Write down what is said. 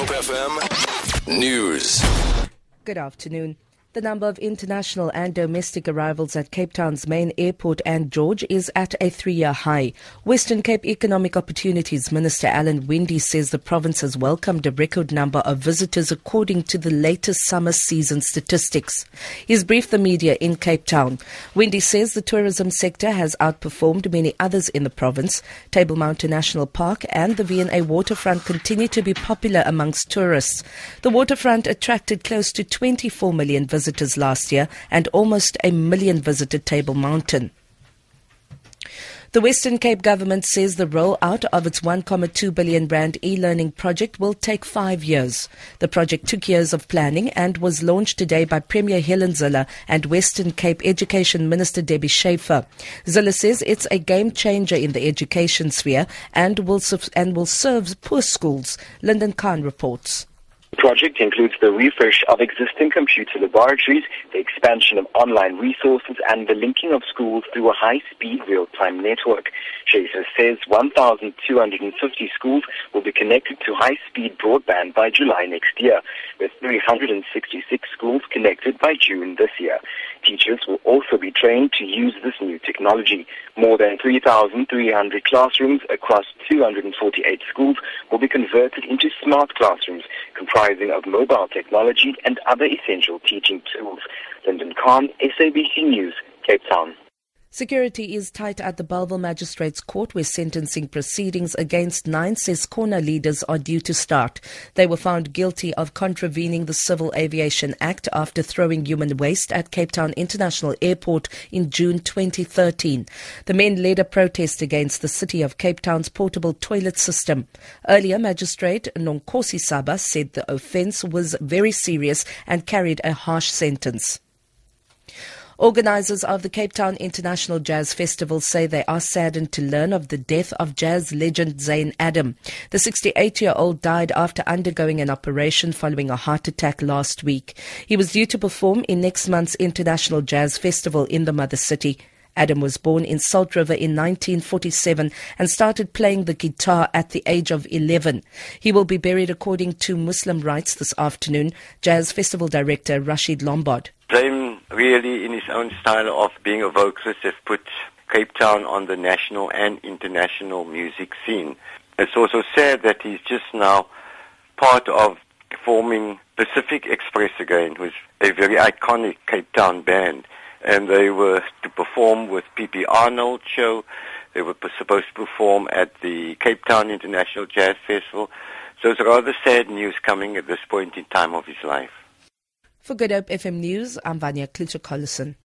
Hope FM News. Good afternoon. The number of international and domestic arrivals at Cape Town's main airport and George is at a three-year high. Western Cape Economic Opportunities Minister Alan Winde says the province has welcomed a record number of visitors according to the latest summer season statistics. He's briefed the media in Cape Town. Winde says the tourism sector has outperformed many others in the province. Table Mountain National Park and the V&A waterfront continue to be popular amongst tourists. The waterfront attracted close to 24 million visitors visitors last year and almost a million visited Table Mountain. The Western Cape government says the rollout of its 1.2 billion rand e-learning project will take five years. The project took years of planning and was launched today by Premier Helen Zille and Western Cape Education Minister Debbie Schaffer. Zille says it's a game changer in the education sphere and will, and will serve poor schools. Lyndon Khan reports. The project includes the refresh of existing computer laboratories, the expansion of online resources, and the linking of schools through a high-speed real-time network. Schaffer says 1,250 schools will be connected to high-speed broadband by July next year, with 366 schools connected by June this year. Teachers will also be trained to use this new technology. More than 3,300 classrooms across 248 schools will be converted into smart classrooms, comprising of mobile technology and other essential teaching tools. Lyndon Khan, SABC News, Cape Town. Security is tight at the Bellville Magistrates Court where sentencing proceedings against nine Ses'khona leaders are due to start. They were found guilty of contravening the Civil Aviation Act after throwing human waste at Cape Town International Airport in June 2013. The men led a protest against the City of Cape Town's portable toilet system. Earlier, Magistrate Nonkosi Saba said the offence was very serious and carried a harsh sentence. Organisers of the Cape Town International Jazz Festival say they are saddened to learn of the death of jazz legend Zayn Adam. The 68 year old died after undergoing an operation following a heart attack last week. He was due to perform in next month's International Jazz Festival in the mother city. Adam was born in Salt River in 1947 and started playing the guitar at the age of 11. He will be buried according to Muslim rites this afternoon. Jazz Festival Director Rashid Lombard. Really, in his own style of being a vocalist, has put Cape Town on the national and international music scene. It's also sad that he's just now part of forming Pacific Express again, who's a very iconic Cape Town band. And they were to perform with P.P. Arnold show. They were supposed to perform at the Cape Town International Jazz Festival. So it's rather sad news coming at this point in time of his life. For Good Hope FM News, I'm Vanya Klitschko-Collison.